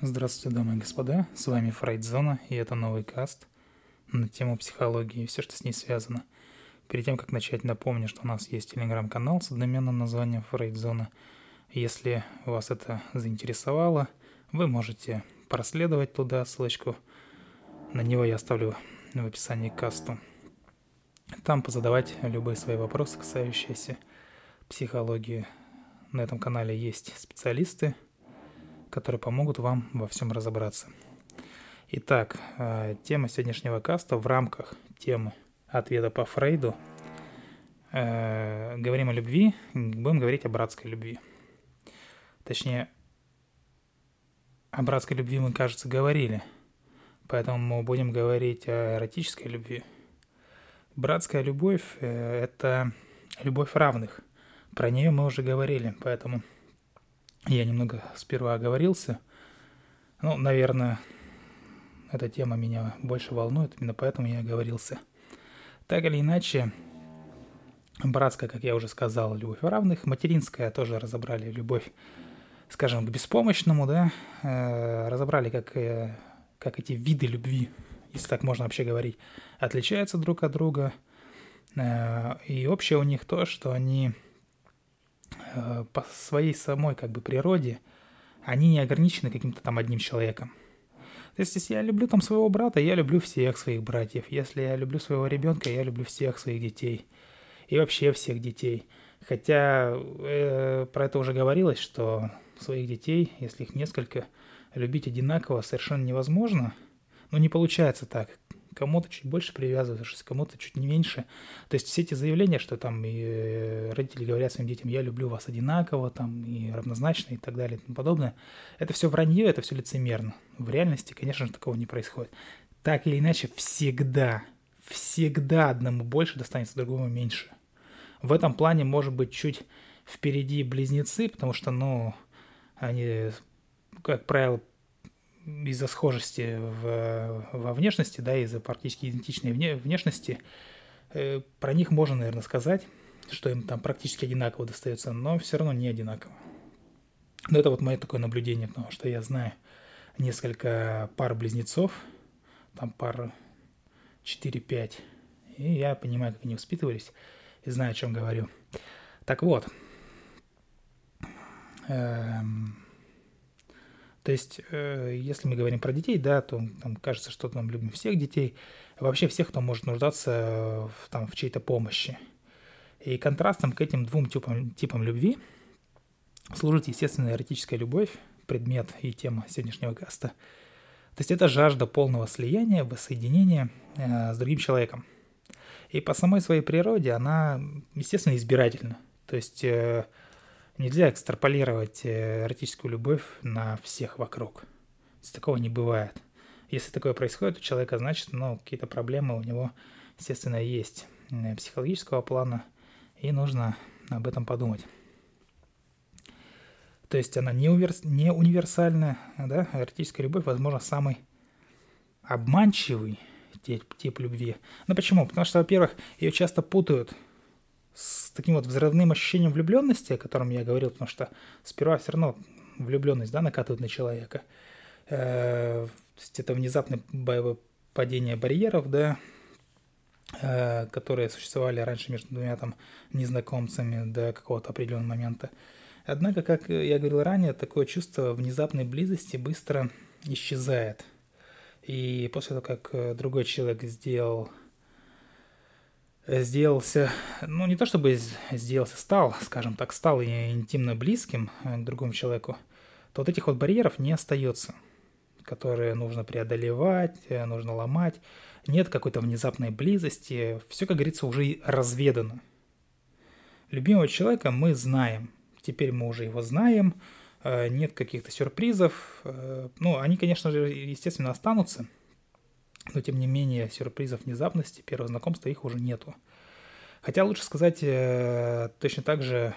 Здравствуйте, дамы и господа, с вами Фрейдзона, и это новый каст на тему психологии и все, что с ней связано. Перед тем, как начать, напомню, что у нас есть телеграм-канал с одноименным названием Фрейдзона. Если вас это заинтересовало, вы можете проследовать туда, ссылочку на него я оставлю в описании к касту. Там позадавать любые свои вопросы, касающиеся психологии. На этом канале есть специалисты, которые помогут вам во всем разобраться. Итак, э, тема сегодняшнего каста в рамках темы ответа по Фрейду. Э, говорим о любви, будем говорить о братской любви. Точнее, о братской любви мы, кажется, говорили, поэтому мы будем говорить о эротической любви. Братская любовь э, – это любовь равных. Про нее мы уже говорили, поэтому я немного сперва оговорился. Ну, наверное, эта тема меня больше волнует, именно поэтому я оговорился. Так или иначе, братская, как я уже сказал, любовь равных, материнская тоже разобрали любовь, скажем, к беспомощному, да, э, разобрали, как, э, как эти виды любви, если так можно вообще говорить, отличаются друг от друга. Э, и общее у них то, что они по своей самой как бы природе, они не ограничены каким-то там одним человеком. То есть, если я люблю там своего брата, я люблю всех своих братьев. Если я люблю своего ребенка, я люблю всех своих детей. И вообще всех детей. Хотя э, про это уже говорилось, что своих детей, если их несколько, любить одинаково совершенно невозможно. Но не получается так кому-то чуть больше привязываешься, кому-то чуть не меньше. То есть все эти заявления, что там и э, родители говорят своим детям, я люблю вас одинаково, там, и равнозначно, и так далее, и тому подобное, это все вранье, это все лицемерно. В реальности, конечно же, такого не происходит. Так или иначе, всегда, всегда одному больше достанется, другому меньше. В этом плане, может быть, чуть впереди близнецы, потому что, ну, они, как правило, из-за схожести в, во внешности, да, из-за практически идентичной вне, внешности, э, про них можно, наверное, сказать, что им там практически одинаково достается, но все равно не одинаково. Но это вот мое такое наблюдение, потому что я знаю несколько пар близнецов, там пар 4-5, и я понимаю, как они воспитывались, и знаю, о чем говорю. Так вот, эм, то есть, э, если мы говорим про детей, да, то там кажется, что мы любим всех детей, вообще всех, кто может нуждаться в, там, в чьей-то помощи. И контрастом к этим двум типам, типам любви служит естественная эротическая любовь, предмет и тема сегодняшнего каста. То есть это жажда полного слияния, воссоединения э, с другим человеком. И по самой своей природе она, естественно, избирательна. То есть э, Нельзя экстраполировать э, эротическую любовь на всех вокруг. Такого не бывает. Если такое происходит у человека, значит, ну, какие-то проблемы у него, естественно, есть э, психологического плана, и нужно об этом подумать. То есть она не, уверс... не универсальная, да, эротическая любовь, возможно, самый обманчивый тип, тип любви. Ну почему? Потому что, во-первых, ее часто путают с таким вот взрывным ощущением влюбленности, о котором я говорил, потому что сперва все равно влюбленность, да, накатывает на человека. Э, то есть это внезапное падение барьеров, да, э, которые существовали раньше между двумя там незнакомцами до какого-то определенного момента. Однако, как я говорил ранее, такое чувство внезапной близости быстро исчезает. И после того, как э, другой человек сделал сделался, ну не то чтобы сделался, стал, скажем так, стал интимно близким э, к другому человеку, то вот этих вот барьеров не остается, которые нужно преодолевать, э, нужно ломать. Нет какой-то внезапной близости, все, как говорится, уже разведано. Любимого человека мы знаем, теперь мы уже его знаем, э, нет каких-то сюрпризов. Ну, они, конечно же, естественно, останутся – но тем не менее сюрпризов внезапности первого знакомства их уже нету. Хотя лучше сказать э, точно так же,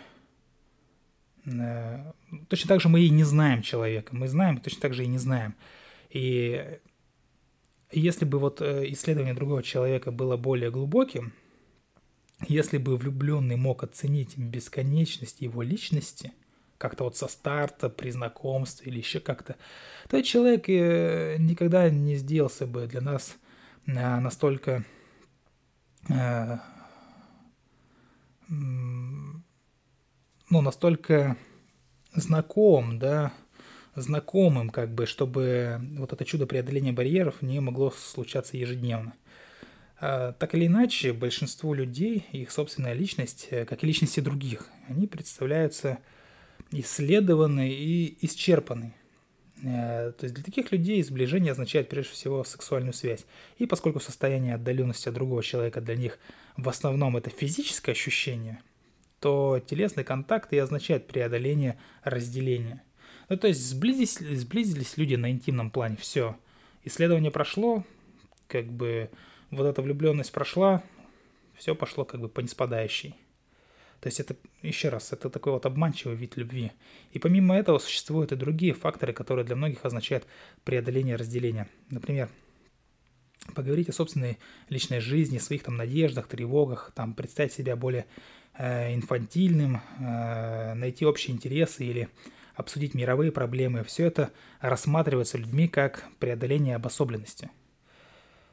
э, точно так же мы и не знаем человека, мы знаем, точно так же и не знаем. И если бы вот э, исследование другого человека было более глубоким, если бы влюбленный мог оценить бесконечность его личности, как-то вот со старта, при знакомстве или еще как-то, то человек э, никогда не сделался бы для нас э, настолько э, ну, настолько знаком, да, знакомым, как бы, чтобы вот это чудо преодоления барьеров не могло случаться ежедневно. А, так или иначе, большинству людей их собственная личность, как и личности других, они представляются исследованной и исчерпанной. Э, то есть для таких людей сближение означает прежде всего сексуальную связь. И поскольку состояние отдаленности от другого человека для них в основном это физическое ощущение, то телесный контакт и означает преодоление разделения. Ну, то есть сблизились, сблизились люди на интимном плане, все. Исследование прошло, как бы вот эта влюбленность прошла, все пошло как бы по неспадающей. То есть это, еще раз, это такой вот обманчивый вид любви. И помимо этого существуют и другие факторы, которые для многих означают преодоление разделения. Например, поговорить о собственной личной жизни, своих там надеждах, тревогах, там представить себя более э, инфантильным, э, найти общие интересы или обсудить мировые проблемы. Все это рассматривается людьми как преодоление обособленности.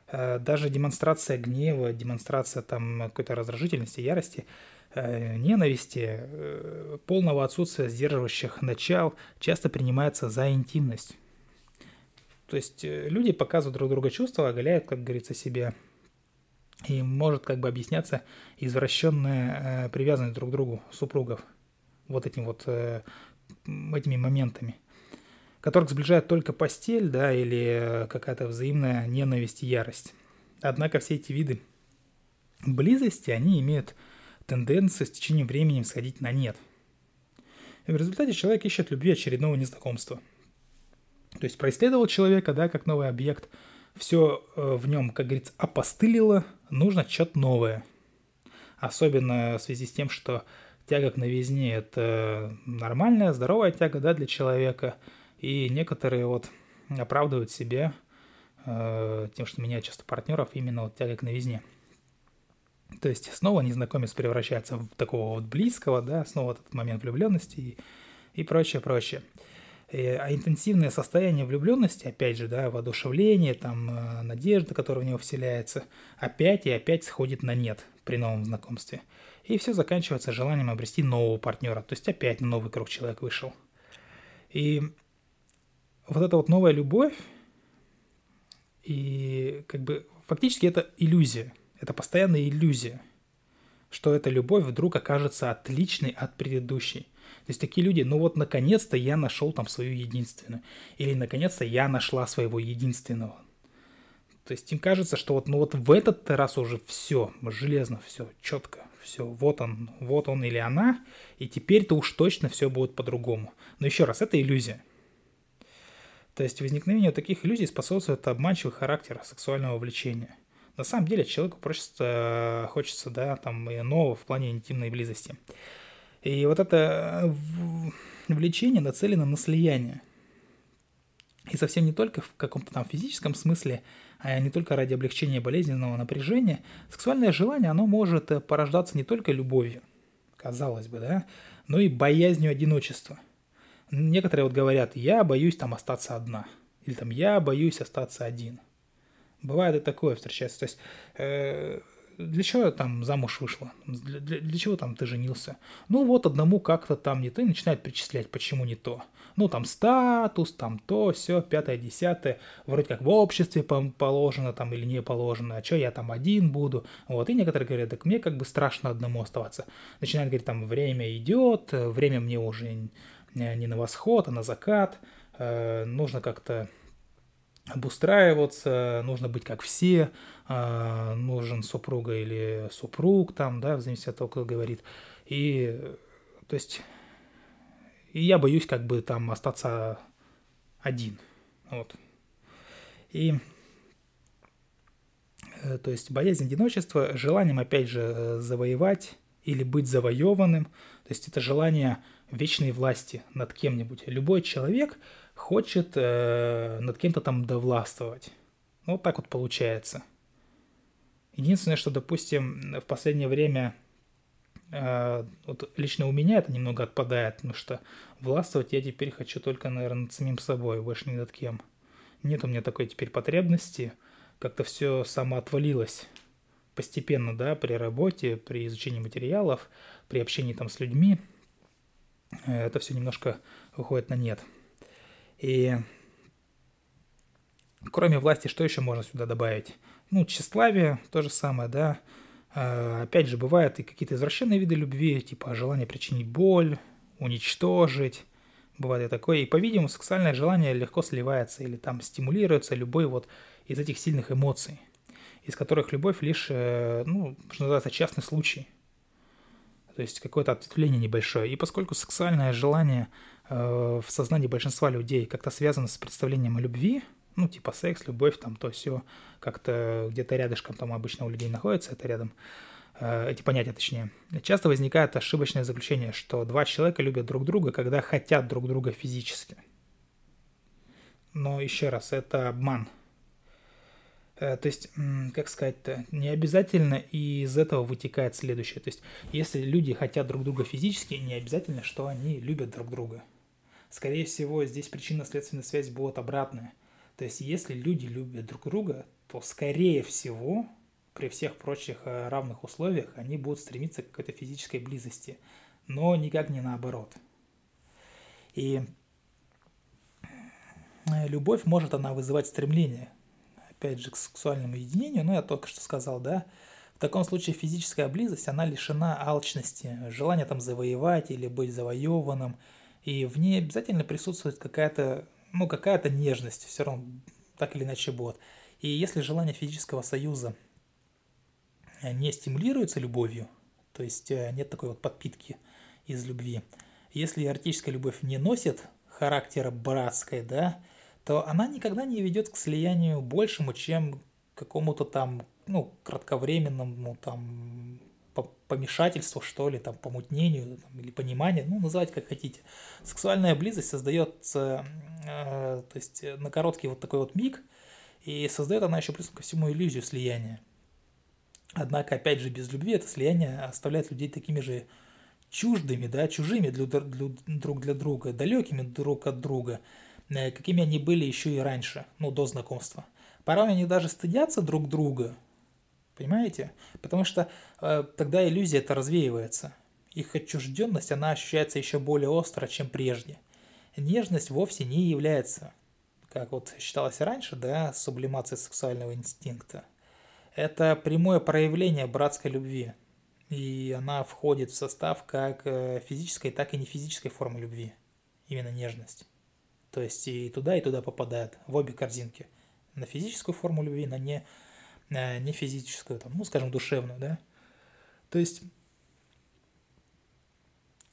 Э, даже демонстрация гнева, демонстрация там какой-то раздражительности, ярости – ненависти, э, полного отсутствия сдерживающих начал часто принимается за интимность. То есть э, люди показывают друг друга чувства, оголяют, как говорится, себя. И может как бы объясняться извращенная привязанность друг к другу супругов вот этим вот этими моментами, которых сближает только постель, да, или какая-то взаимная ненависть и ярость. Однако все эти виды близости, они имеют тенденция с течением времени сходить на нет. И в результате человек ищет любви очередного незнакомства. То есть происследовал человека, да, как новый объект, все э, в нем, как говорится, опостылило, нужно что-то новое. Особенно в связи с тем, что тяга к новизне – это нормальная, здоровая тяга да, для человека. И некоторые вот оправдывают себя э, тем, что меняют часто партнеров именно вот тяга к новизне. То есть снова незнакомец превращается в такого вот близкого, да, снова этот момент влюбленности и, и прочее, прочее. И, а интенсивное состояние влюбленности, опять же, да, воодушевление, там, э, надежда, которая в него вселяется, опять и опять сходит на нет при новом знакомстве. И все заканчивается желанием обрести нового партнера, то есть опять на новый круг человек вышел. И вот эта вот новая любовь, и как бы фактически это иллюзия – это постоянная иллюзия, что эта любовь вдруг окажется отличной от предыдущей. То есть такие люди, ну вот наконец-то я нашел там свою единственную. Или наконец-то я нашла своего единственного. То есть им кажется, что вот, ну вот в этот раз уже все, железно все, четко, все, вот он, вот он или она, и теперь-то уж точно все будет по-другому. Но еще раз, это иллюзия. То есть возникновению таких иллюзий способствует обманчивый характер сексуального влечения – на самом деле человеку просто э, хочется, да, там, иного в плане интимной близости. И вот это э, влечение нацелено на слияние. И совсем не только в каком-то там физическом смысле, а не только ради облегчения болезненного напряжения. Сексуальное желание, оно может э, порождаться не только любовью, казалось бы, да, но и боязнью одиночества. Некоторые вот говорят, я боюсь там остаться одна. Или там, я боюсь остаться один. Бывает и такое встречается. То есть э, для чего там замуж вышла? Для, для, для чего там ты женился? Ну вот одному как-то там не то, и начинает перечислять, почему не то. Ну там статус, там то, все, пятое, десятое, вроде как в обществе положено там или не положено, а что я там один буду? Вот, и некоторые говорят, так мне как бы страшно одному оставаться. Начинают говорить, там время идет, время мне уже не на восход, а на закат, э, нужно как-то обустраиваться, нужно быть как все, э, нужен супруга или супруг там, да, в зависимости от того, кто говорит. И, то есть, и я боюсь как бы там остаться один, вот. И, э, то есть, боязнь одиночества, желанием, опять же, завоевать или быть завоеванным, то есть, это желание вечной власти над кем-нибудь. Любой человек – хочет э, над кем-то там довластвовать. Вот так вот получается. Единственное, что, допустим, в последнее время э, вот лично у меня это немного отпадает, потому что властвовать я теперь хочу только, наверное, над самим собой, больше ни над кем. Нет у меня такой теперь потребности, как-то все самоотвалилось постепенно, да, при работе, при изучении материалов, при общении там с людьми, э, это все немножко выходит на нет. И кроме власти, что еще можно сюда добавить? Ну, тщеславие, то же самое, да. А, опять же, бывают и какие-то извращенные виды любви, типа желание причинить боль, уничтожить. Бывает и такое. И, по-видимому, сексуальное желание легко сливается или там стимулируется любой вот из этих сильных эмоций, из которых любовь лишь, э, ну, что называется, частный случай. То есть какое-то ответвление небольшое. И поскольку сексуальное желание в сознании большинства людей как-то связано с представлением о любви, ну, типа секс, любовь, там, то все как-то где-то рядышком там обычно у людей находится, это рядом, э, эти понятия точнее. Часто возникает ошибочное заключение, что два человека любят друг друга, когда хотят друг друга физически. Но еще раз, это обман. Э, то есть, как сказать-то, не обязательно и из этого вытекает следующее. То есть, если люди хотят друг друга физически, не обязательно, что они любят друг друга. Скорее всего, здесь причинно-следственная связь будет обратная. То есть, если люди любят друг друга, то, скорее всего, при всех прочих э, равных условиях, они будут стремиться к какой-то физической близости, но никак не наоборот. И э, любовь может она вызывать стремление, опять же, к сексуальному единению, но я только что сказал, да, в таком случае физическая близость, она лишена алчности, желания там завоевать или быть завоеванным, и в ней обязательно присутствует какая-то ну, какая-то нежность все равно так или иначе будет. И если желание физического союза э, не стимулируется любовью, то есть э, нет такой вот подпитки из любви, если эротическая любовь не носит характера братской, да, то она никогда не ведет к слиянию большему, чем какому-то там, ну, кратковременному там помешательству, что ли, там, помутнению там, или пониманию, ну, называть как хотите. Сексуальная близость создается, э, то есть э, на короткий вот такой вот миг, и создает она еще плюс ко всему иллюзию слияния. Однако, опять же, без любви это слияние оставляет людей такими же чуждыми, да, чужими для, для, друг для друга, далекими друг от друга, э, какими они были еще и раньше, ну, до знакомства. Порой они даже стыдятся друг друга, Понимаете? Потому что э, тогда иллюзия это развеивается. Их отчужденность, она ощущается еще более остро, чем прежде. Нежность вовсе не является, как вот считалось раньше, да, сублимацией сексуального инстинкта. Это прямое проявление братской любви. И она входит в состав как э, физической, так и нефизической формы любви. Именно нежность. То есть и туда, и туда попадает, в обе корзинки. На физическую форму любви, на не не физическую, там, ну, скажем, душевную, да. То есть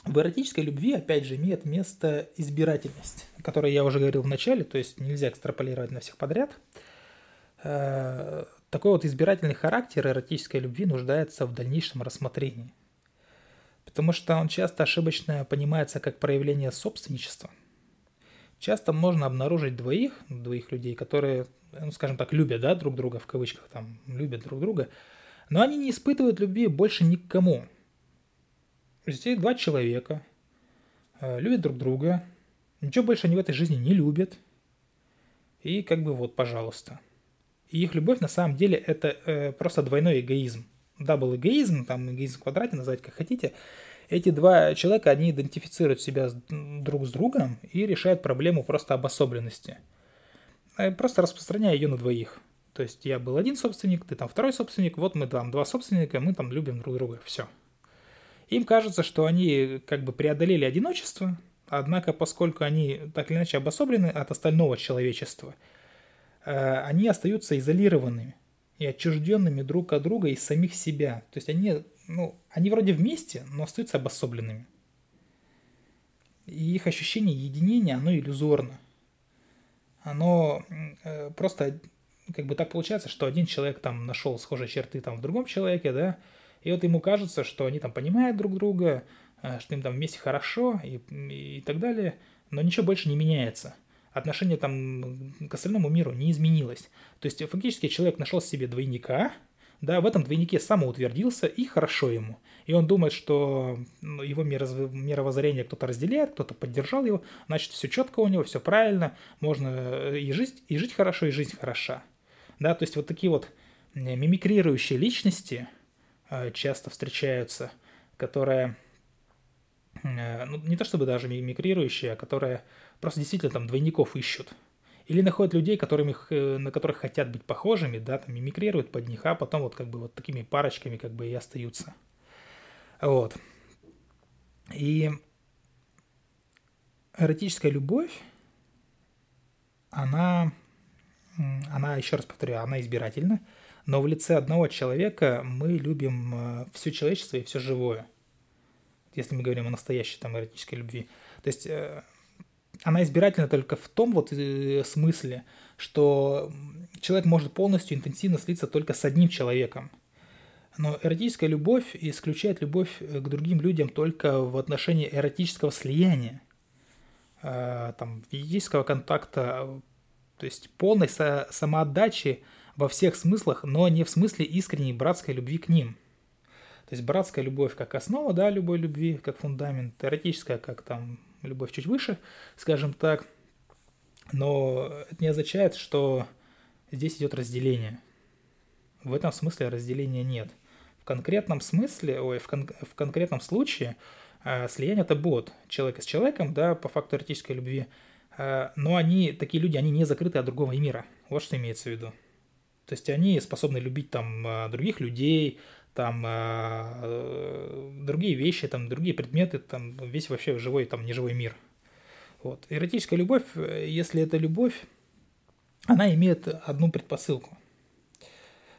в эротической любви, опять же, имеет место избирательность, о которой я уже говорил в начале, то есть нельзя экстраполировать на всех подряд. Э, такой вот избирательный характер эротической любви нуждается в дальнейшем рассмотрении, потому что он часто ошибочно понимается как проявление собственничества. Часто можно обнаружить двоих, двоих людей, которые ну, скажем так, любят, да, друг друга, в кавычках, там, любят друг друга, но они не испытывают любви больше никому. Здесь два человека э, любят друг друга, ничего больше они в этой жизни не любят, и как бы вот, пожалуйста. И их любовь на самом деле это э, просто двойной эгоизм. Дабл эгоизм, там эгоизм в квадрате, называть как хотите. Эти два человека, они идентифицируют себя друг с другом и решают проблему просто обособленности – просто распространяя ее на двоих. То есть я был один собственник, ты там второй собственник, вот мы там два собственника, мы там любим друг друга, все. Им кажется, что они как бы преодолели одиночество, однако поскольку они так или иначе обособлены от остального человечества, э, они остаются изолированными и отчужденными друг от друга из самих себя. То есть они, ну, они вроде вместе, но остаются обособленными. И их ощущение единения, оно иллюзорно оно э, просто как бы так получается, что один человек там нашел схожие черты там в другом человеке, да, и вот ему кажется, что они там понимают друг друга, э, что им там вместе хорошо и, и так далее, но ничего больше не меняется. Отношение там к остальному миру не изменилось. То есть фактически человек нашел себе двойника, да, в этом двойнике самоутвердился и хорошо ему. И он думает, что ну, его мировоззрение кто-то разделяет, кто-то поддержал его, значит, все четко у него, все правильно, можно э, и жить, и жить хорошо, и жизнь хороша. Да, то есть вот такие вот мимикрирующие личности э, часто встречаются, которые, э, ну, не то чтобы даже мимикрирующие, а которые просто действительно там двойников ищут. Или находят людей, которыми, на которых хотят быть похожими, да, там мимикрируют под них, а потом вот как бы вот такими парочками как бы и остаются. Вот. И эротическая любовь, она, она, еще раз повторяю, она избирательна, но в лице одного человека мы любим э, все человечество и все живое. Если мы говорим о настоящей там эротической любви. То есть э, она избирательна только в том вот э, смысле, что человек может полностью интенсивно слиться только с одним человеком – но эротическая любовь исключает любовь э, к другим людям только в отношении эротического слияния, э, там, физического контакта, то есть полной со- самоотдачи во всех смыслах, но не в смысле искренней братской любви к ним. То есть братская любовь как основа, да, любой любви, как фундамент, эротическая как там любовь чуть выше, скажем так. Но это не означает, что здесь идет разделение. В этом смысле разделения нет – в конкретном смысле, ой, в, кон- в конкретном случае э, слияние это бот, человек с человеком, да, по факту эротической любви, э, но они, такие люди, они не закрыты от другого мира, вот что имеется в виду. То есть они способны любить там э, других людей, там э, другие вещи, там другие предметы, там весь вообще живой, там неживой мир. Вот. Эротическая любовь, э, если это любовь, она имеет одну предпосылку –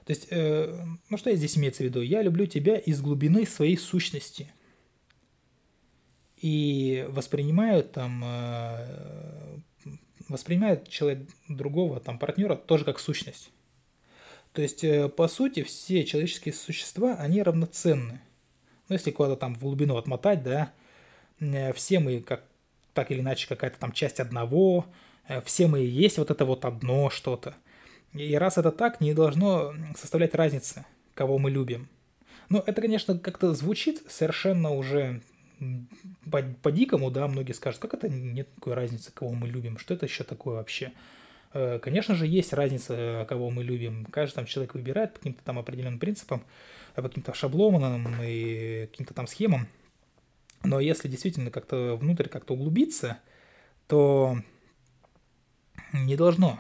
то есть, э, ну что я здесь имеется в виду? Я люблю тебя из глубины своей сущности. И воспринимаю там, э, воспринимает человек другого там партнера тоже как сущность. То есть, э, по сути, все человеческие существа, они равноценны. Ну, если куда-то там в глубину отмотать, да, э, все мы как так или иначе какая-то там часть одного, э, все мы и есть вот это вот одно что-то. И раз это так, не должно составлять разницы, кого мы любим. Ну, это, конечно, как-то звучит совершенно уже по- по-дикому, да, многие скажут, как это нет такой разницы, кого мы любим, что это еще такое вообще. Э, конечно же, есть разница, кого мы любим. Каждый там человек выбирает по каким-то там определенным принципам, по каким-то шаблонам и каким-то там схемам. Но если действительно как-то внутрь как-то углубиться, то не должно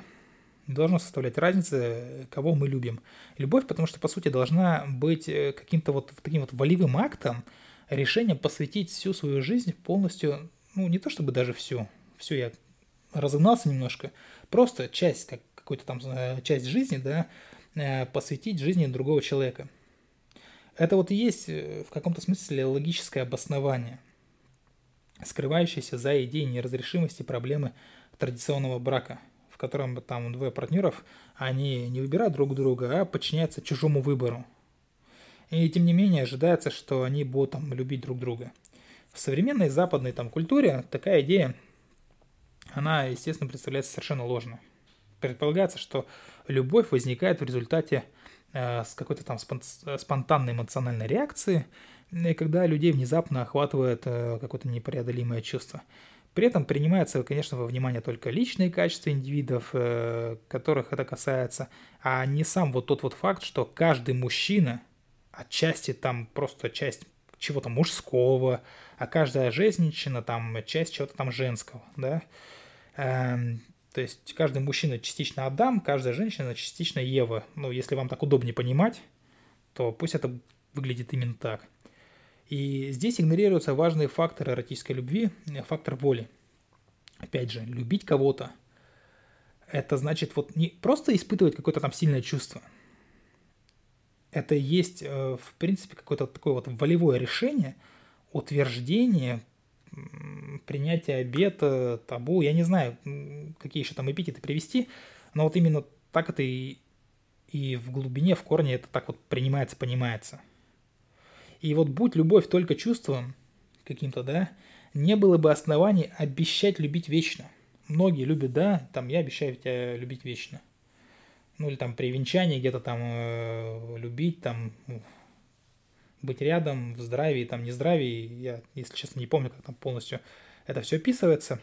не должно составлять разницы, кого мы любим. Любовь, потому что, по сути, должна быть э, каким-то вот таким вот волевым актом, решением посвятить всю свою жизнь полностью, ну, не то чтобы даже всю, все, я разогнался немножко, просто часть, как какую-то там э, часть жизни, да, э, посвятить жизни другого человека. Это вот и есть в каком-то смысле логическое обоснование, скрывающееся за идеей неразрешимости проблемы традиционного брака – в котором там двое партнеров, они не выбирают друг друга, а подчиняются чужому выбору. И тем не менее ожидается, что они будут там любить друг друга. В современной западной там культуре такая идея, она, естественно, представляется совершенно ложной. Предполагается, что любовь возникает в результате э, с какой-то там спонтанной эмоциональной реакции, и когда людей внезапно охватывает э, какое-то непреодолимое чувство. При этом принимается, конечно, во внимание только личные качества индивидов, э, которых это касается, а не сам вот тот вот факт, что каждый мужчина, отчасти там просто часть чего-то мужского, а каждая женщина там часть чего-то там женского, да. Эм, то есть каждый мужчина частично Адам, каждая женщина частично Ева. Ну, если вам так удобнее понимать, то пусть это выглядит именно так. И здесь игнорируются важные факторы эротической любви, фактор воли. Опять же, любить кого-то, это значит вот не просто испытывать какое-то там сильное чувство. Это есть, э, в принципе, какое-то такое вот волевое решение, утверждение, принятие обета, табу, я не знаю, какие еще там эпитеты привести, но вот именно так это и, и в глубине, в корне это так вот принимается, понимается – и вот будь любовь только чувством каким-то, да, не было бы оснований обещать любить вечно. Многие любят, да, там, я обещаю тебя любить вечно. ну или там при венчании где-то там э, любить, там быть рядом в здравии, там не здравии, я, если честно, не помню, как там полностью это все описывается.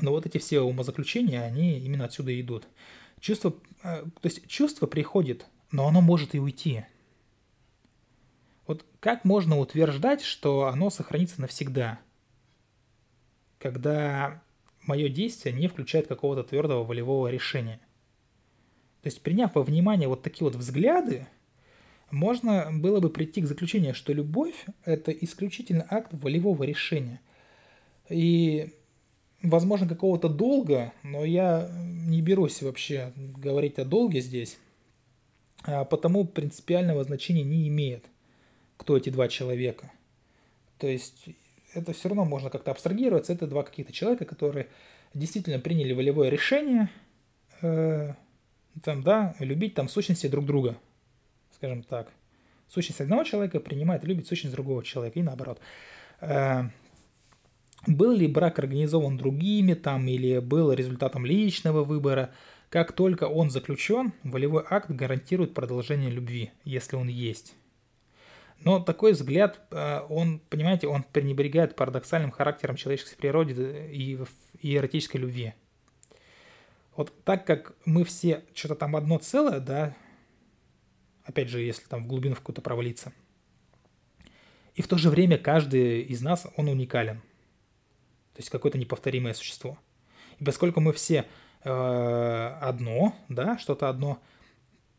Но вот эти все умозаключения, они именно отсюда идут. Чувство, э, то есть чувство приходит, но оно может и уйти. Вот как можно утверждать, что оно сохранится навсегда, когда мое действие не включает какого-то твердого волевого решения? То есть, приняв во внимание вот такие вот взгляды, можно было бы прийти к заключению, что любовь – это исключительно акт волевого решения. И, возможно, какого-то долга, но я не берусь вообще говорить о долге здесь, а потому принципиального значения не имеет, кто эти два человека. То есть это все равно можно как-то абстрагироваться. Это два каких-то человека, которые действительно приняли волевое решение, э, там, да, любить там сущности друг друга – скажем так. Сущность одного человека принимает и любит сущность другого человека, и наоборот. Э, был ли брак организован другими там, или был результатом личного выбора, как только он заключен, волевой акт гарантирует продолжение любви, если он есть. Но такой взгляд, э, он, понимаете, он пренебрегает парадоксальным характером человеческой природы и, и эротической любви. Вот так как мы все что-то там одно целое, да, Опять же, если там в глубину в какую-то провалиться. И в то же время каждый из нас, он уникален. То есть какое-то неповторимое существо. И поскольку мы все э, одно, да, что-то одно,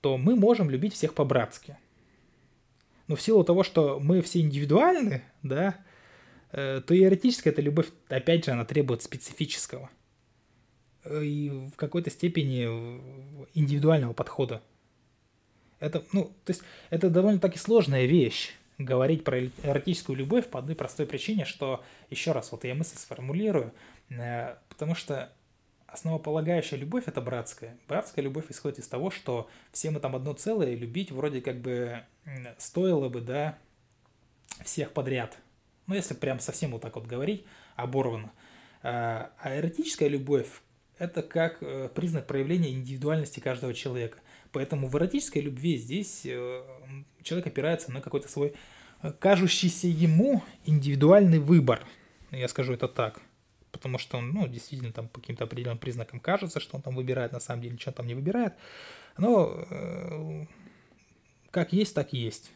то мы можем любить всех по-братски. Но в силу того, что мы все индивидуальны, да, э, то теоретически эта любовь, опять же, она требует специфического э, и в какой-то степени индивидуального подхода это, ну, то есть это довольно-таки сложная вещь говорить про эротическую любовь по одной простой причине, что, еще раз, вот я мысль сформулирую, э, потому что основополагающая любовь – это братская. Братская любовь исходит из того, что все мы там одно целое, и любить вроде как бы стоило бы, да, всех подряд. Ну, если прям совсем вот так вот говорить, оборвано. А, а эротическая любовь – это как э, признак проявления индивидуальности каждого человека. Поэтому в эротической любви здесь э, человек опирается на какой-то свой э, кажущийся ему индивидуальный выбор. Я скажу это так. Потому что он, ну, действительно, там по каким-то определенным признакам кажется, что он там выбирает, на самом деле ничего там не выбирает. Но э, как есть, так есть.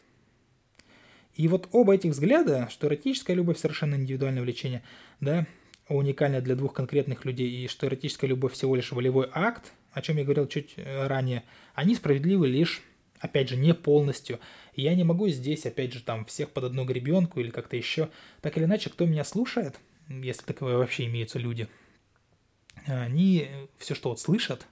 И вот оба этих взгляда, что эротическая любовь совершенно индивидуальное влечение, да, уникальное для двух конкретных людей, и что эротическая любовь всего лишь волевой акт, о чем я говорил чуть э, ранее, они справедливы лишь, опять же, не полностью. Я не могу здесь, опять же, там всех под одну гребенку или как-то еще. Так или иначе, кто меня слушает, если таковые вообще имеются люди, они все, что вот слышат,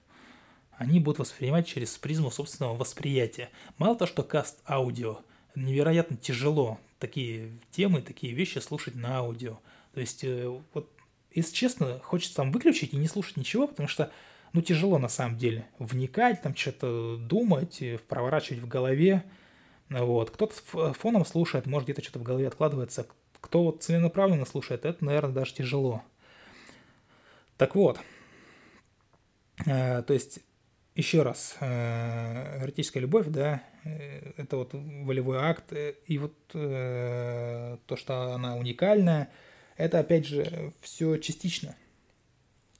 они будут воспринимать через призму собственного восприятия. Мало того, что каст аудио, невероятно тяжело такие темы, такие вещи слушать на аудио. То есть, э, вот, если честно, хочется там выключить и не слушать ничего, потому что ну, тяжело на самом деле вникать, там что-то думать, проворачивать в голове. Вот. Кто-то фоном слушает, может где-то что-то в голове откладывается. Кто вот целенаправленно слушает, это, наверное, даже тяжело. Так вот, э, то есть, еще раз, э, эротическая любовь, да, э, это вот волевой акт, э, и вот э, то, что она уникальная, это, опять же, все частично –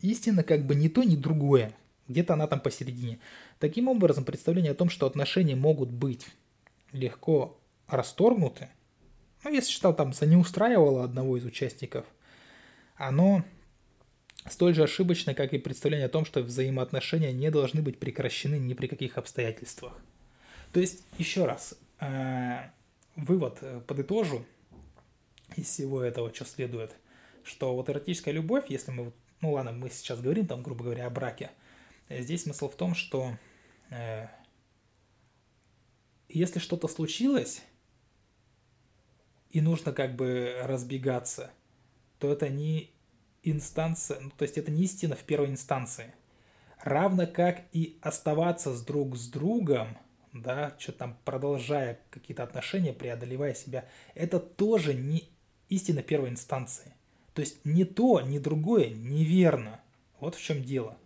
Истина как бы не то, ни другое. Где-то она там посередине. Таким образом, представление о том, что отношения могут быть легко расторгнуты, ну, если считал там за не устраивало одного из участников, оно столь же ошибочно, как и представление о том, что взаимоотношения не должны быть прекращены ни при каких обстоятельствах. То есть, еще раз, э, вывод э, подытожу из всего этого, что следует, что вот эротическая любовь, если мы ну ладно, мы сейчас говорим там, грубо говоря, о браке. Здесь смысл в том, что э, если что-то случилось, и нужно как бы разбегаться, то это не инстанция, ну, то есть это не истина в первой инстанции. Равно как и оставаться с друг с другом, да, что там продолжая какие-то отношения, преодолевая себя, это тоже не истина первой инстанции. То есть ни то, ни другое неверно. Вот в чем дело.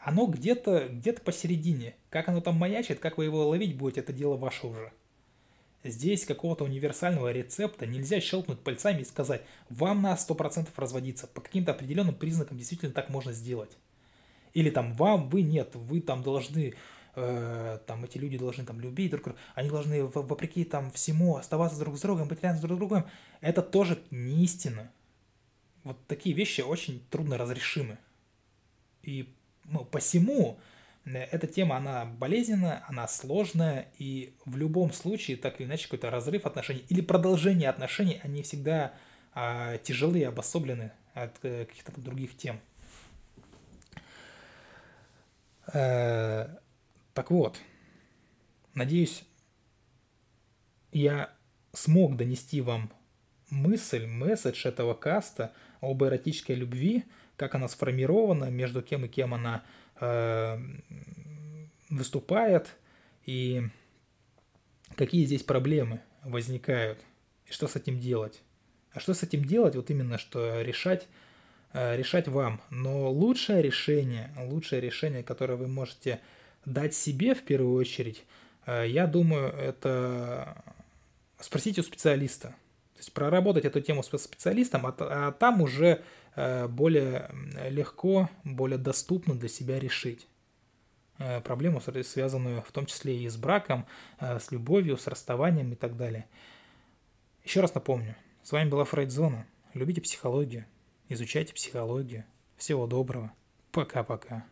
Оно где-то где посередине. Как оно там маячит, как вы его ловить будете, это дело ваше уже. Здесь какого-то универсального рецепта нельзя щелкнуть пальцами и сказать, вам на 100% разводиться. По каким-то определенным признакам действительно так можно сделать. Или там вам, вы нет, вы там должны, э, там эти люди должны там любить друг друга, они должны вопреки там всему оставаться друг с другом, быть рядом с друг другом. Это тоже не истина. Вот такие вещи очень трудно разрешимы. И ну, посему Э, эта тема, она болезненная, она сложная, и в любом случае, так или иначе, какой-то разрыв отношений или продолжение отношений, они всегда а, тяжелые, обособлены от а, каких-то других тем. А, так вот, надеюсь, я смог донести вам мысль, месседж этого каста об эротической любви, как она сформирована, между кем и кем она Э, выступает и какие здесь проблемы возникают и что с этим делать. А что с этим делать? Вот именно, что решать, э, решать вам. Но лучшее решение, лучшее решение, которое вы можете дать себе в первую очередь, э, я думаю, это спросить у специалиста. То есть проработать эту тему с специалистом, а, а там уже Э, более легко, более доступно для себя решить э, проблему, связанную в том числе и с браком, э, с любовью, с расставанием и так далее. Еще раз напомню, с вами была Фрейдзона. Любите психологию, изучайте психологию. Всего доброго. Пока-пока.